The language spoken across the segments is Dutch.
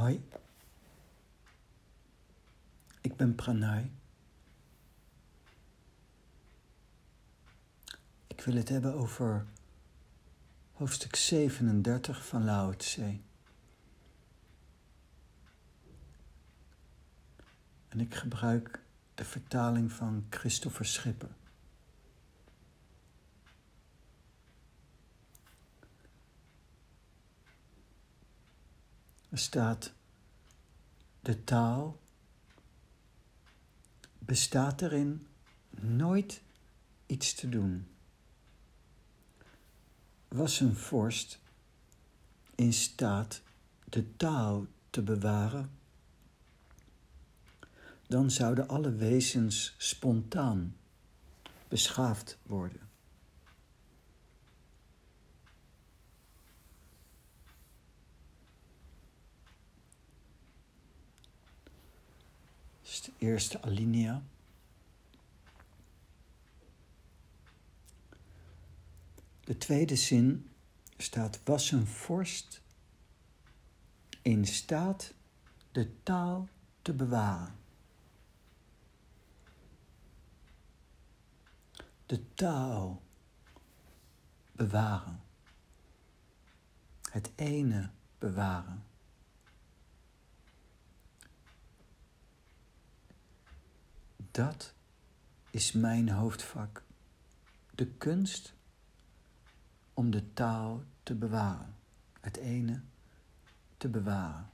Hoi, ik ben Pranay. Ik wil het hebben over hoofdstuk 37 van Lao Tse. En ik gebruik de vertaling van Christopher Schipper. Staat: De taal bestaat erin nooit iets te doen. Was een vorst in staat de taal te bewaren, dan zouden alle wezens spontaan beschaafd worden. Eerste alinea. De tweede zin staat: was een vorst in staat de taal te bewaren. De taal bewaren. Het ene bewaren. Dat is mijn hoofdvak. De kunst om de taal te bewaren. Het ene te bewaren.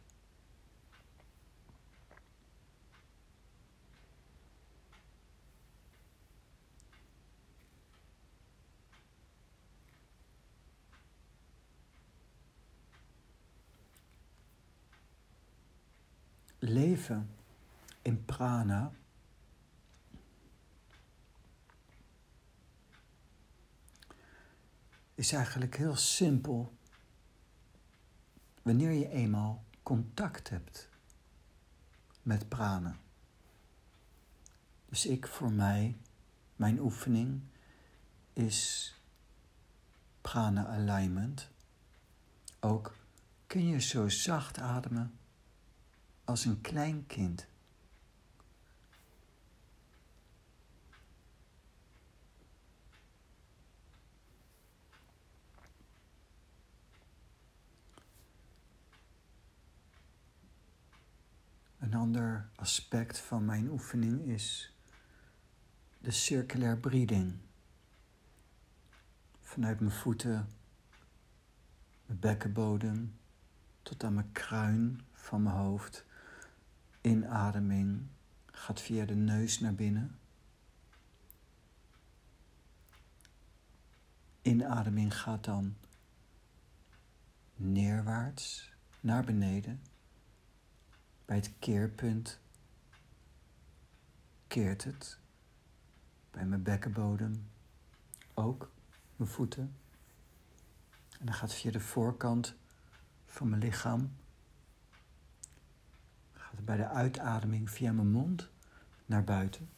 Leven in prana is eigenlijk heel simpel. Wanneer je eenmaal contact hebt met prana. Dus ik voor mij, mijn oefening is prana alignment. Ook kun je zo zacht ademen als een klein kind. Een ander aspect van mijn oefening is de circulair breathing. Vanuit mijn voeten, mijn bekkenbodem tot aan mijn kruin van mijn hoofd. Inademing gaat via de neus naar binnen. Inademing gaat dan neerwaarts naar beneden bij het keerpunt keert het. Bij mijn bekkenbodem ook. Mijn voeten. En dan gaat via de voorkant van mijn lichaam. Gaat het bij de uitademing via mijn mond naar buiten.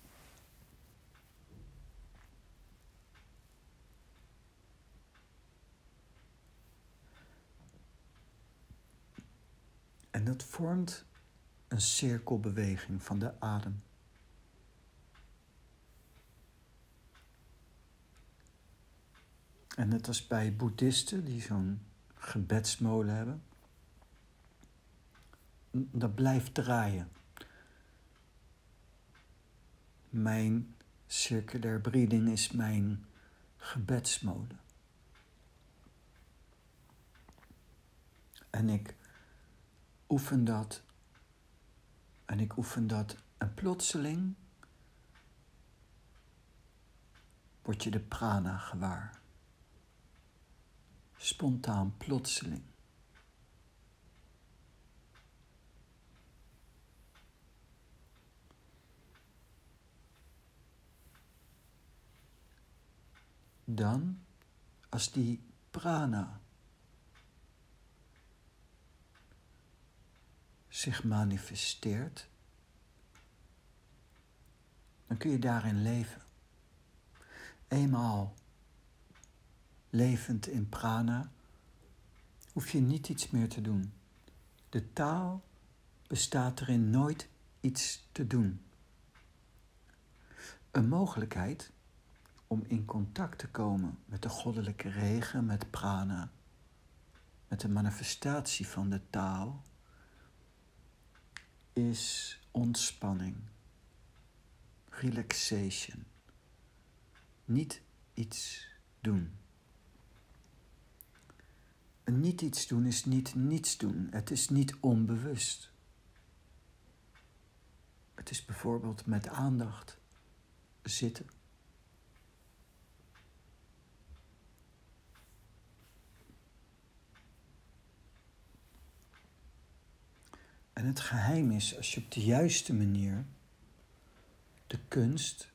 En dat vormt een cirkelbeweging van de adem. En net als bij boeddhisten die zo'n gebedsmolen hebben, dat blijft draaien. Mijn circulair breathing is mijn gebedsmolen. En ik oefen dat en ik oefen dat en plotseling word je de prana gewaar. Spontaan, plotseling. Dan, als die prana zich manifesteert, dan kun je daarin leven. Eenmaal levend in prana, hoef je niet iets meer te doen. De taal bestaat erin nooit iets te doen. Een mogelijkheid om in contact te komen met de goddelijke regen, met prana, met de manifestatie van de taal, is ontspanning, relaxation, niet iets doen. Niet iets doen is niet niets doen, het is niet onbewust. Het is bijvoorbeeld met aandacht zitten. En het geheim is als je op de juiste manier de kunst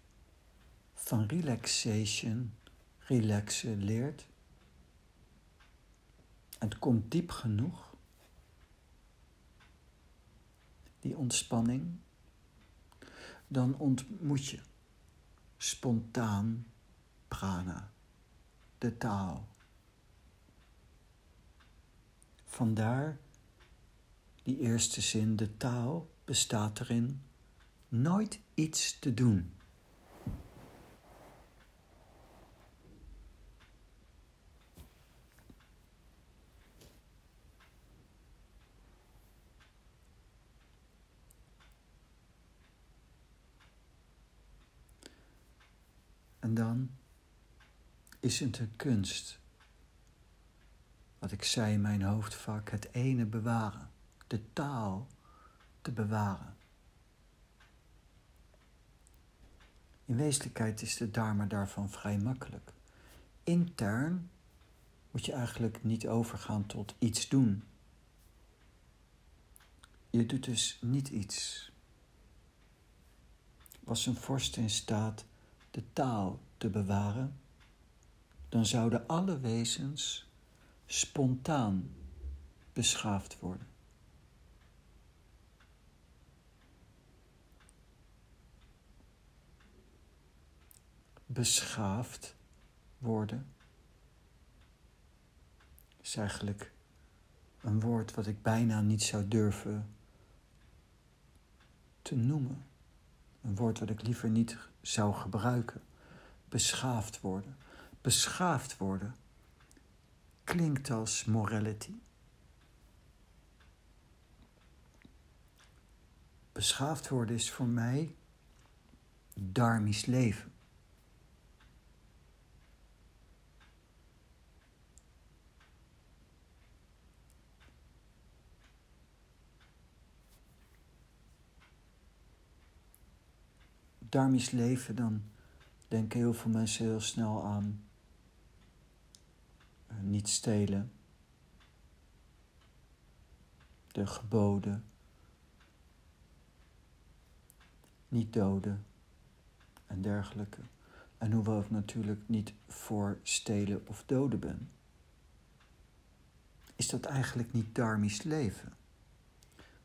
van relaxation, relaxen leert. En het komt diep genoeg, die ontspanning, dan ontmoet je spontaan prana, de taal. Vandaar die eerste zin, de taal bestaat erin nooit iets te doen. En dan is het een kunst. Wat ik zei in mijn hoofdvak, het ene bewaren, de taal te bewaren. In wezenlijkheid is de dharma daarvan vrij makkelijk. Intern moet je eigenlijk niet overgaan tot iets doen. Je doet dus niet iets. Was een vorst in staat de taal te bewaren, dan zouden alle wezens spontaan beschaafd worden. Beschaafd worden is eigenlijk een woord wat ik bijna niet zou durven te noemen. Een woord wat ik liever niet zou gebruiken. Beschaafd worden. Beschaafd worden klinkt als morality. Beschaafd worden is voor mij dharmisch leven. Dharmisch leven, dan denken heel veel mensen heel snel aan uh, niet stelen, de geboden, niet doden en dergelijke. En hoewel ik natuurlijk niet voor stelen of doden ben, is dat eigenlijk niet dharmisch leven.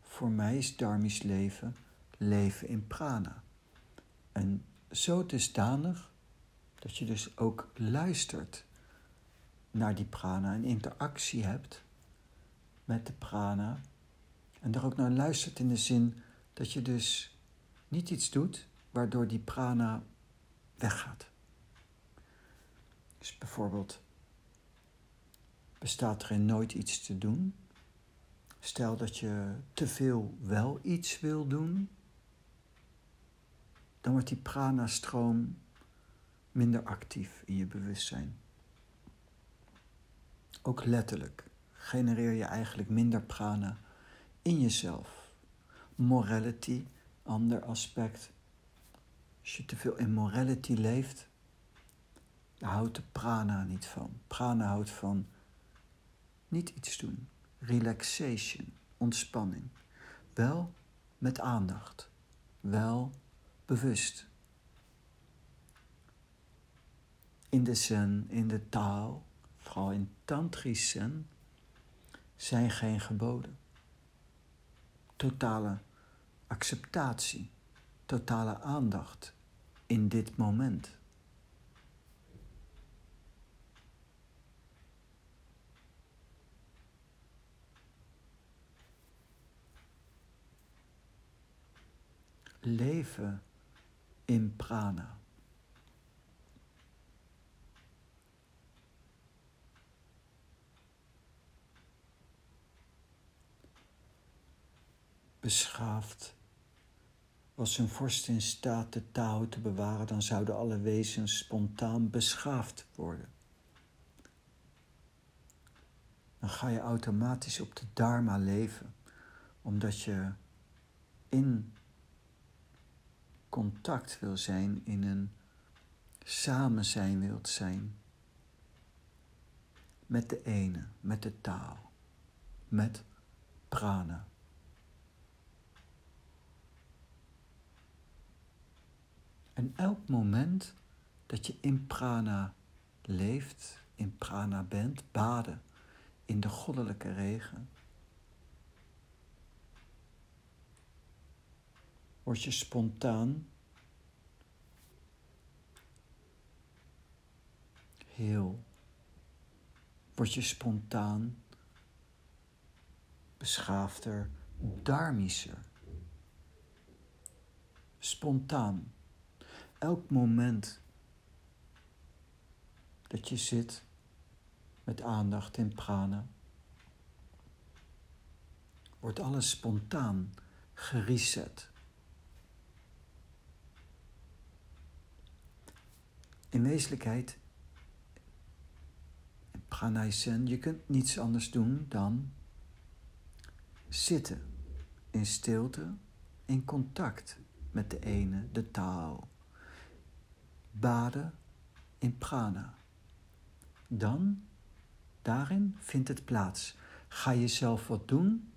Voor mij is dharmisch leven leven in prana. En zo dusdanig dat je dus ook luistert naar die prana en interactie hebt met de prana. En er ook naar luistert in de zin dat je dus niet iets doet waardoor die prana weggaat. Dus bijvoorbeeld bestaat er in nooit iets te doen. Stel dat je te veel wel iets wil doen, dan wordt die prana-stroom minder actief in je bewustzijn. Ook letterlijk genereer je eigenlijk minder prana in jezelf. Morality, ander aspect. Als je te veel in morality leeft, houdt de prana niet van. Prana houdt van niet iets doen. Relaxation, ontspanning. Wel met aandacht. Wel bewust. In de zen, in de taal, vooral in tantrisch zijn geen geboden. Totale acceptatie, totale aandacht in dit moment. leven in prana. Beschaafd. Was een vorst in staat de Tao te bewaren, dan zouden alle wezens spontaan beschaafd worden. Dan ga je automatisch op de Dharma leven, omdat je in contact wil zijn, in een samen zijn wilt zijn met de ene, met de taal, met prana. En elk moment dat je in prana leeft, in prana bent, baden in de goddelijke regen, word je spontaan heel. Word je spontaan beschaafder, dharmischer. Spontaan. Elk moment dat je zit met aandacht in prana, wordt alles spontaan gereset. In wezenlijkheid, Pranay je kunt niets anders doen dan zitten in stilte, in contact met de ene, de taal. Baden in prana. Dan, daarin vindt het plaats. Ga je zelf wat doen,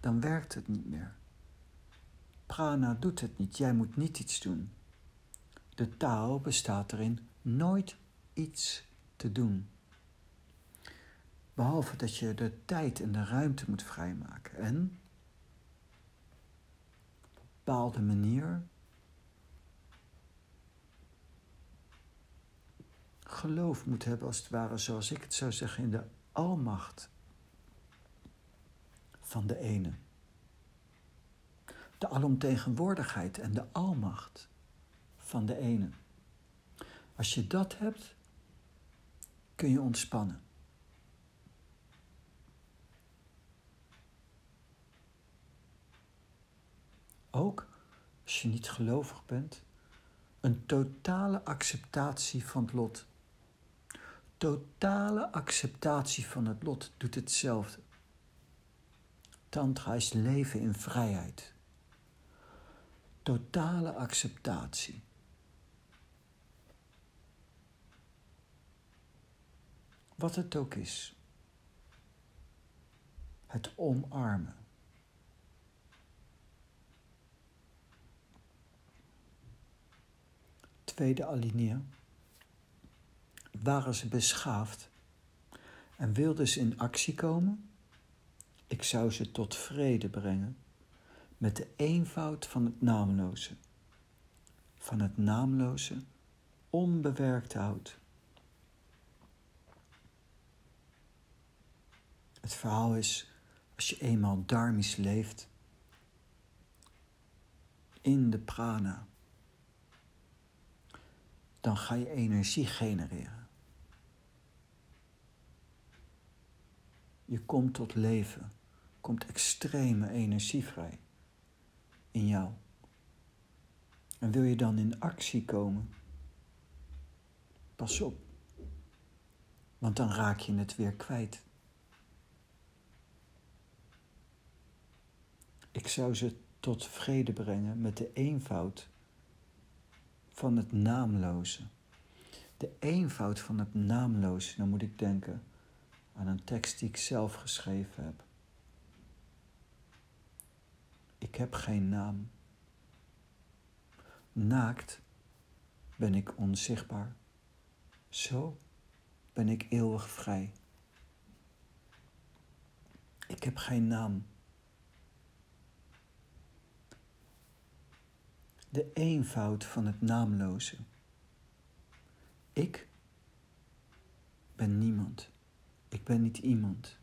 dan werkt het niet meer. Prana doet het niet, jij moet niet iets doen. De taal bestaat erin nooit iets te doen. Behalve dat je de tijd en de ruimte moet vrijmaken en op een bepaalde manier geloof moet hebben, als het ware, zoals ik het zou zeggen, in de almacht van de ene de alomtegenwoordigheid en de almacht van de ene. Als je dat hebt, kun je ontspannen. Ook als je niet gelovig bent, een totale acceptatie van het lot. Totale acceptatie van het lot doet hetzelfde. Tantra is leven in vrijheid totale acceptatie. Wat het ook is. Het omarmen. Tweede alinea. Waren ze beschaafd en wilden ze in actie komen? Ik zou ze tot vrede brengen met de eenvoud van het naamloze, van het naamloze, onbewerkte hout. Het verhaal is, als je eenmaal dharmisch leeft, in de prana, dan ga je energie genereren. Je komt tot leven, komt extreme energie vrij in jou. En wil je dan in actie komen? Pas op, want dan raak je het weer kwijt. Ik zou ze tot vrede brengen met de eenvoud van het naamloze. De eenvoud van het naamloze, dan moet ik denken aan een tekst die ik zelf geschreven heb. Ik heb geen naam. Naakt ben ik onzichtbaar. Zo ben ik eeuwig vrij. Ik heb geen naam. De eenvoud van het naamloze. Ik ben niemand. Ik ben niet iemand.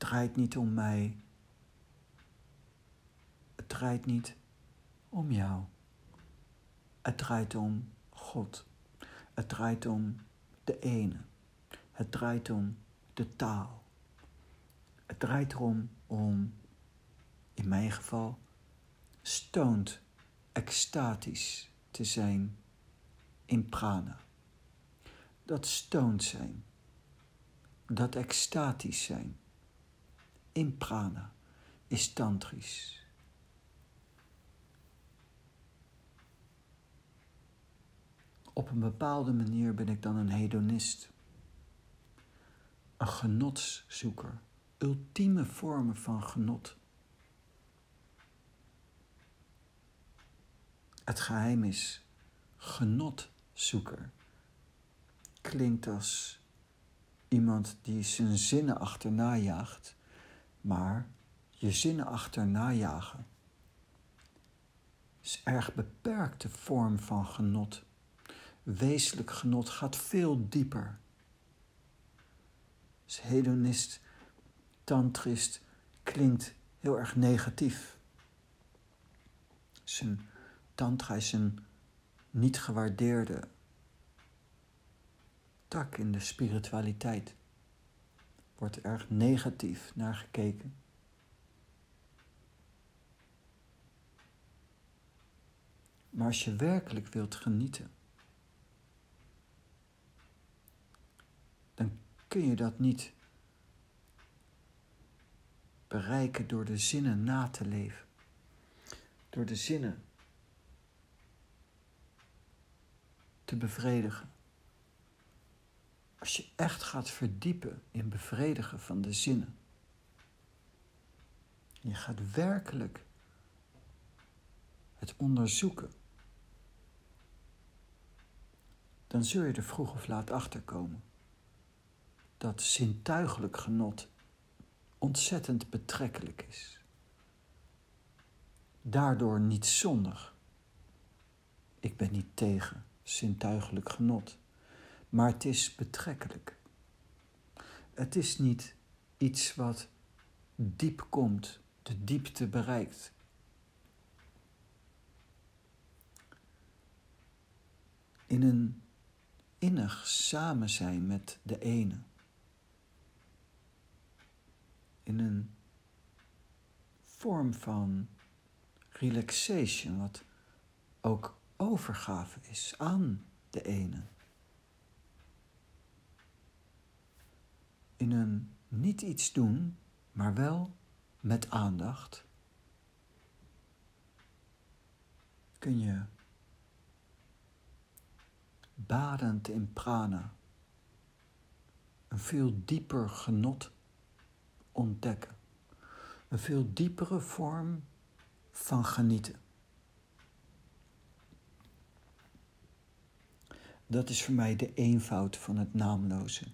Het draait niet om mij. Het draait niet om jou. Het draait om God. Het draait om de ene. Het draait om de taal. Het draait erom om, in mijn geval, stoned, extatisch te zijn in prana. Dat stoned zijn, dat extatisch zijn in prana is tantrisch. Op een bepaalde manier ben ik dan een hedonist, een genotszoeker, ultieme vormen van genot. Het geheim is genotzoeker. Klinkt als iemand die zijn zinnen achterna jaagt, maar je zinnen achterna jagen is erg beperkte vorm van genot. Wezenlijk genot gaat veel dieper. Dus hedonist, tantrist klinkt heel erg negatief. Zijn tantra is een niet gewaardeerde tak in de spiritualiteit. Wordt erg negatief naar gekeken. Maar als je werkelijk wilt genieten, dan kun je dat niet bereiken door de zinnen na te leven. Door de zinnen te bevredigen. Als je echt gaat verdiepen in bevredigen van de zinnen. Je gaat werkelijk het onderzoeken. Dan zul je er vroeg of laat achter komen dat zintuigelijk genot ontzettend betrekkelijk is. Daardoor niet zondig. Ik ben niet tegen zintuigelijk genot, maar het is betrekkelijk. Het is niet iets wat diep komt, de diepte bereikt. In een innig samen zijn met de ene in een vorm van relaxation, wat ook overgave is aan de ene. In een niet iets doen, maar wel met aandacht, kun je badend in prana een veel dieper genot ontdekken. Een veel diepere vorm van genieten. Dat is voor mij de eenvoud van het naamloze.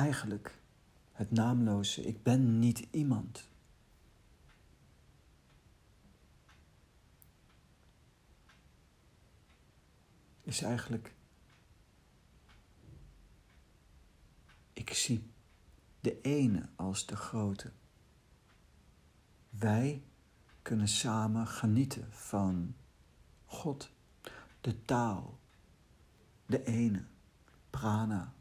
Eigenlijk het naamloze, ik ben niet iemand. Is eigenlijk Ik zie de ene als de grote. Wij kunnen samen genieten van God, de taal, de ene, prana.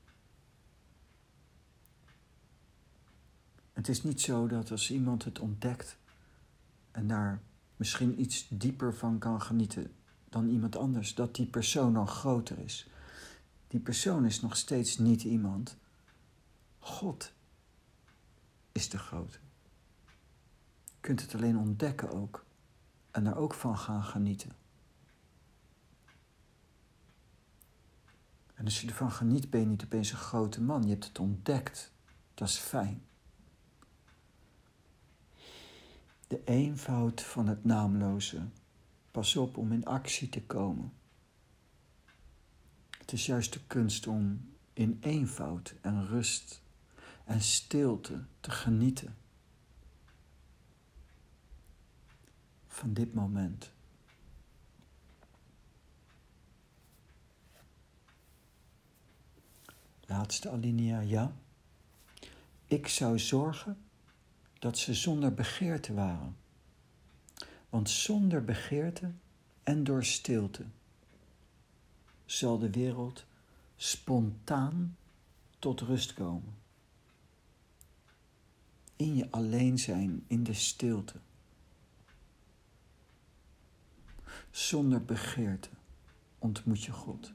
Het is niet zo dat als iemand het ontdekt en daar misschien iets dieper van kan genieten dan iemand anders, dat die persoon dan groter is. Die persoon is nog steeds niet iemand God is de grote. Je kunt het alleen ontdekken ook en er ook van gaan genieten. En als je ervan geniet, ben je niet opeens een grote man. Je hebt het ontdekt. Dat is fijn. De eenvoud van het naamloze. Pas op om in actie te komen. Het is juist de kunst om in eenvoud en rust en stilte te genieten van dit moment. Laatste alinea, ja. Ik zou zorgen dat ze zonder begeerte waren. Want zonder begeerte en door stilte zal de wereld spontaan tot rust komen. In je alleen zijn, in de stilte. Zonder begeerte ontmoet je God.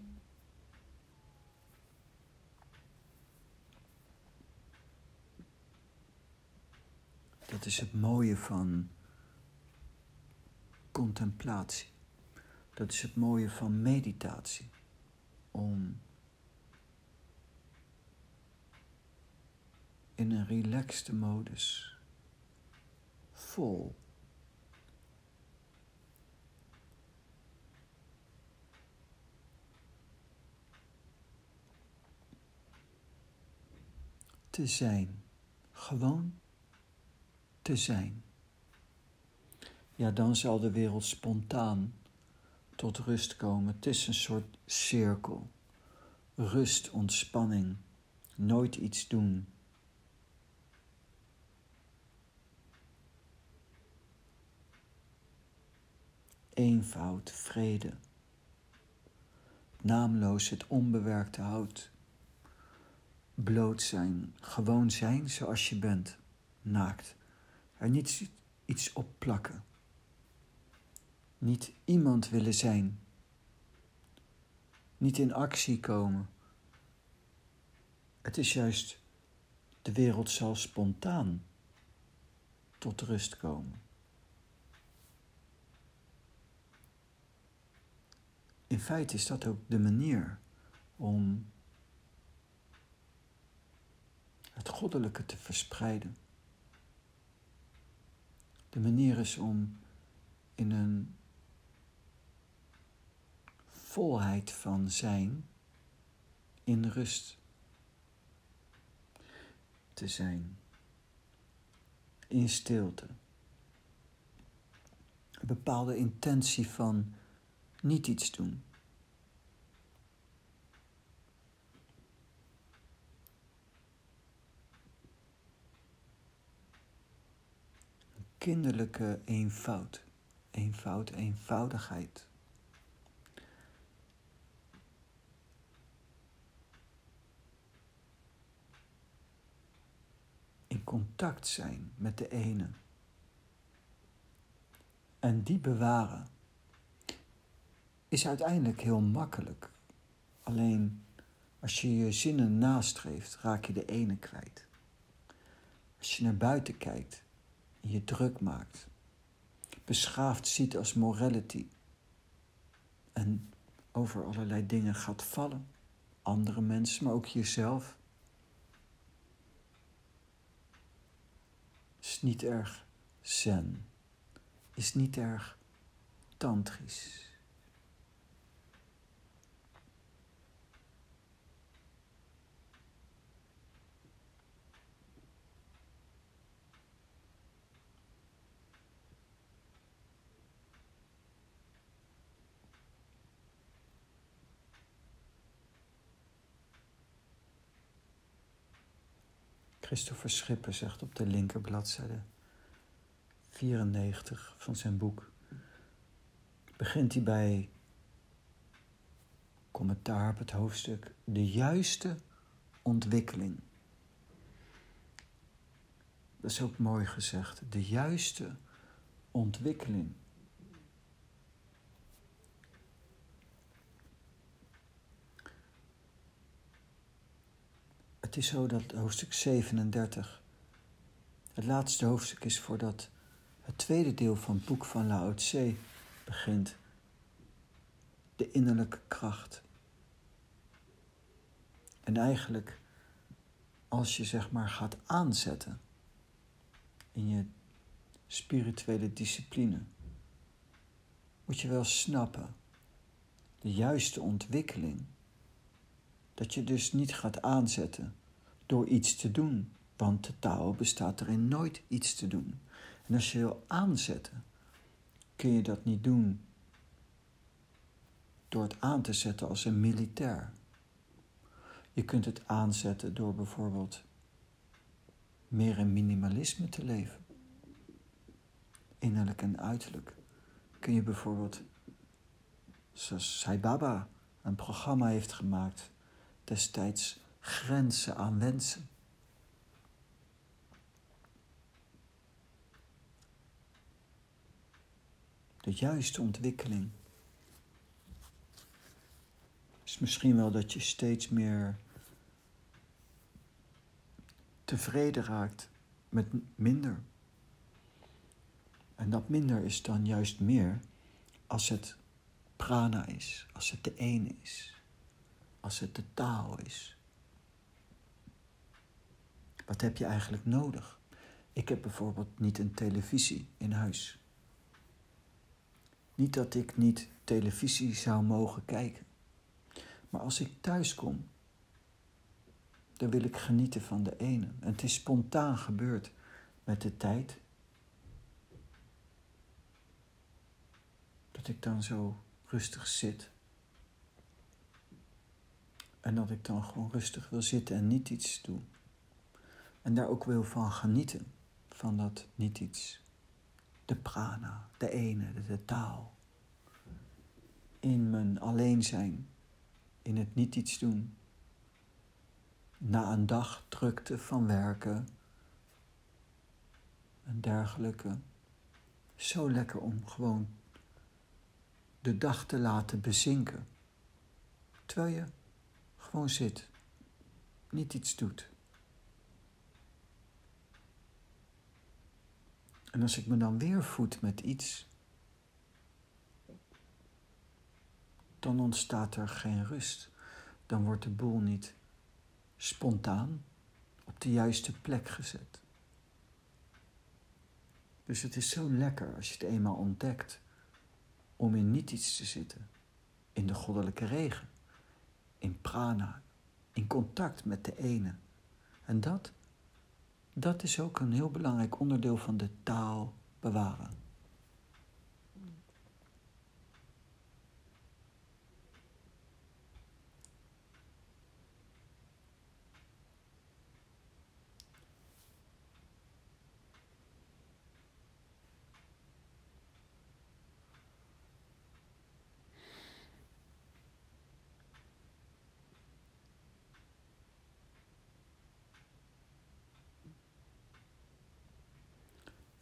Dat is het mooie van contemplatie. Dat is het mooie van meditatie. Om in een relaxte modus vol te zijn. Gewoon te zijn. Ja, dan zal de wereld spontaan tot rust komen. Het is een soort cirkel. Rust, ontspanning, nooit iets doen. Eenvoud, vrede. Naamloos het onbewerkte hout. Bloot zijn, gewoon zijn zoals je bent, naakt. Er niet iets op plakken. Niet iemand willen zijn. Niet in actie komen. Het is juist, de wereld zal spontaan tot rust komen. In feite is dat ook de manier om het goddelijke te verspreiden. De manier is om in een volheid van zijn in rust te zijn, in stilte. Een bepaalde intentie van niet iets doen. Kinderlijke eenvoud. Eenvoud, eenvoudigheid. In contact zijn met de ene. En die bewaren is uiteindelijk heel makkelijk. Alleen als je je zinnen nastreeft, raak je de ene kwijt. Als je naar buiten kijkt, je druk maakt, beschaafd ziet als morality en over allerlei dingen gaat vallen, andere mensen, maar ook jezelf, is niet erg zen, is niet erg tantrisch. Christopher Schipper zegt op de linkerbladzijde 94 van zijn boek, begint hij bij commentaar op het hoofdstuk de juiste ontwikkeling. Dat is ook mooi gezegd, de juiste ontwikkeling. Het is zo dat hoofdstuk 37, het laatste hoofdstuk is voordat het tweede deel van het boek van Lao Tse begint. De innerlijke kracht. En eigenlijk, als je zeg maar gaat aanzetten in je spirituele discipline, moet je wel snappen de juiste ontwikkeling. Dat je dus niet gaat aanzetten door iets te doen. Want de Tao bestaat erin nooit iets te doen. En als je wil aanzetten, kun je dat niet doen door het aan te zetten als een militair. Je kunt het aanzetten door bijvoorbeeld meer in minimalisme te leven. Innerlijk en uiterlijk. Kun je bijvoorbeeld, zoals Sai Baba een programma heeft gemaakt, destijds grenzen aan wensen. De juiste ontwikkeling is misschien wel dat je steeds meer tevreden raakt met minder. En dat minder is dan juist meer als het prana is, als het de ene is, als het de taal is. Wat heb je eigenlijk nodig? Ik heb bijvoorbeeld niet een televisie in huis. Niet dat ik niet televisie zou mogen kijken. Maar als ik thuis kom, dan wil ik genieten van de ene. En het is spontaan gebeurd met de tijd. Dat ik dan zo rustig zit. En dat ik dan gewoon rustig wil zitten en niet iets doen. En daar ook wil van genieten, van dat niet iets. De prana, de ene, de, taal. In mijn alleen zijn, in het niet iets doen. Na een dag drukte van werken en dergelijke. Zo lekker om gewoon de dag te laten bezinken. Terwijl je gewoon zit, niet iets doet. En als ik me dan weer voed met iets, dan ontstaat er geen rust. Dan wordt de boel niet spontaan op de juiste plek gezet. Dus het is zo lekker als je het eenmaal ontdekt om in niet iets te zitten, in de goddelijke regen, in prana, in contact met de ene. En dat dat is ook een heel belangrijk onderdeel van de taal bewaren.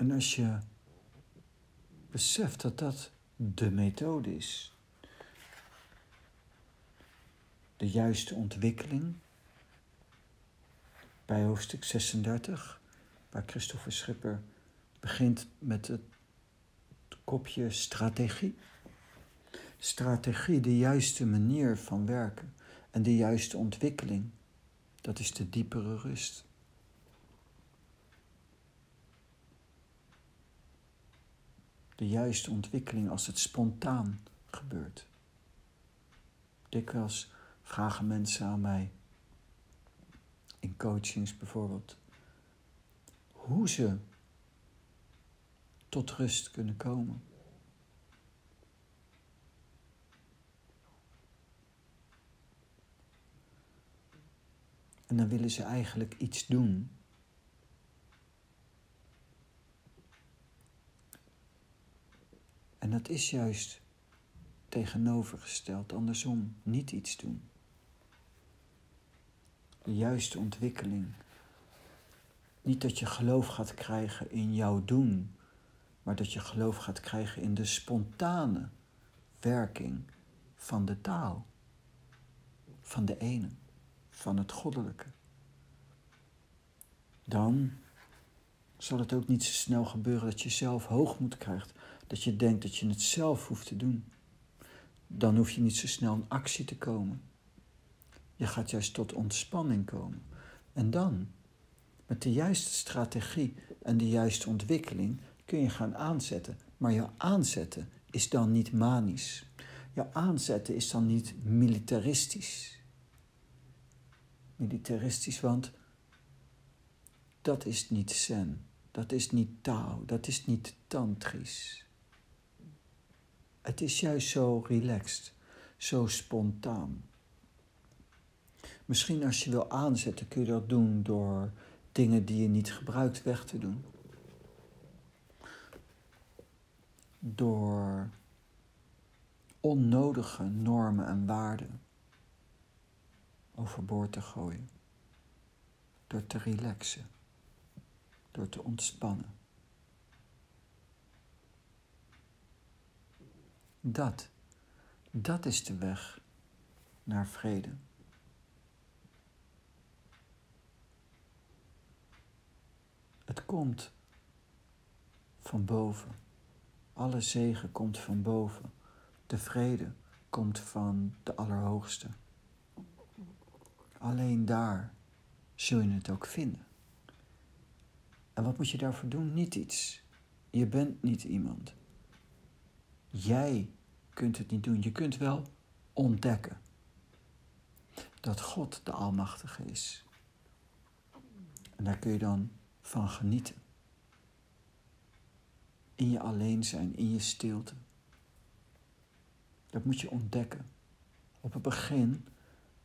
En als je beseft dat dat de methode is, de juiste ontwikkeling, bij hoofdstuk 36, waar Christopher Schipper begint met het kopje strategie. Strategie, de juiste manier van werken en de juiste ontwikkeling, dat is de diepere rust. De juiste ontwikkeling als het spontaan gebeurt. Dikwijls vragen mensen aan mij, in coachings bijvoorbeeld, hoe ze tot rust kunnen komen. En dan willen ze eigenlijk iets doen En dat is juist tegenovergesteld, andersom, niet iets doen. De juiste ontwikkeling. Niet dat je geloof gaat krijgen in jouw doen, maar dat je geloof gaat krijgen in de spontane werking van de taal, van de ene, van het goddelijke. Dan zal het ook niet zo snel gebeuren dat je zelf hoogmoed krijgt dat je denkt dat je het zelf hoeft te doen. Dan hoef je niet zo snel in actie te komen. Je gaat juist tot ontspanning komen. En dan, met de juiste strategie en de juiste ontwikkeling, kun je gaan aanzetten. Maar jouw aanzetten is dan niet manisch. Jouw aanzetten is dan niet militaristisch. Militaristisch, want dat is niet zen, dat is niet taal, dat is niet tantrisch. Het is juist zo relaxed, zo spontaan. Misschien als je wil aanzetten, kun je dat doen door dingen die je niet gebruikt weg te doen. Door onnodige normen en waarden overboord te gooien. Door te relaxen. Door te ontspannen. Dat, dat is de weg naar vrede. Het komt van boven. Alle zegen komt van boven. De vrede komt van de Allerhoogste. Alleen daar zul je het ook vinden. En wat moet je daarvoor doen? Niet iets. Je bent niet iemand. Jij kunt het niet doen. Je kunt wel ontdekken dat God de Almachtige is. En daar kun je dan van genieten. In je alleen zijn, in je stilte. Dat moet je ontdekken. Op het begin,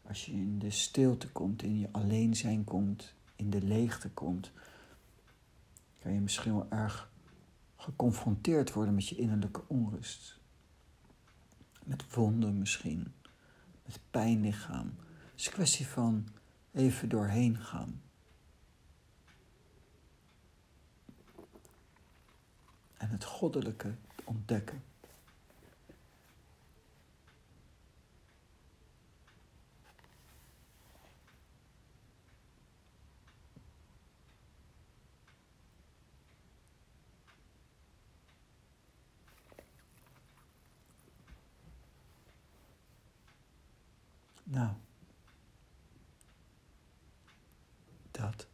als je in de stilte komt, in je alleen zijn komt, in de leegte komt, kan je misschien wel erg geconfronteerd worden met je innerlijke onrust. Met wonden misschien, met pijnlichaam. Het is een kwestie van even doorheen gaan. En het goddelijke ontdekken. Now, that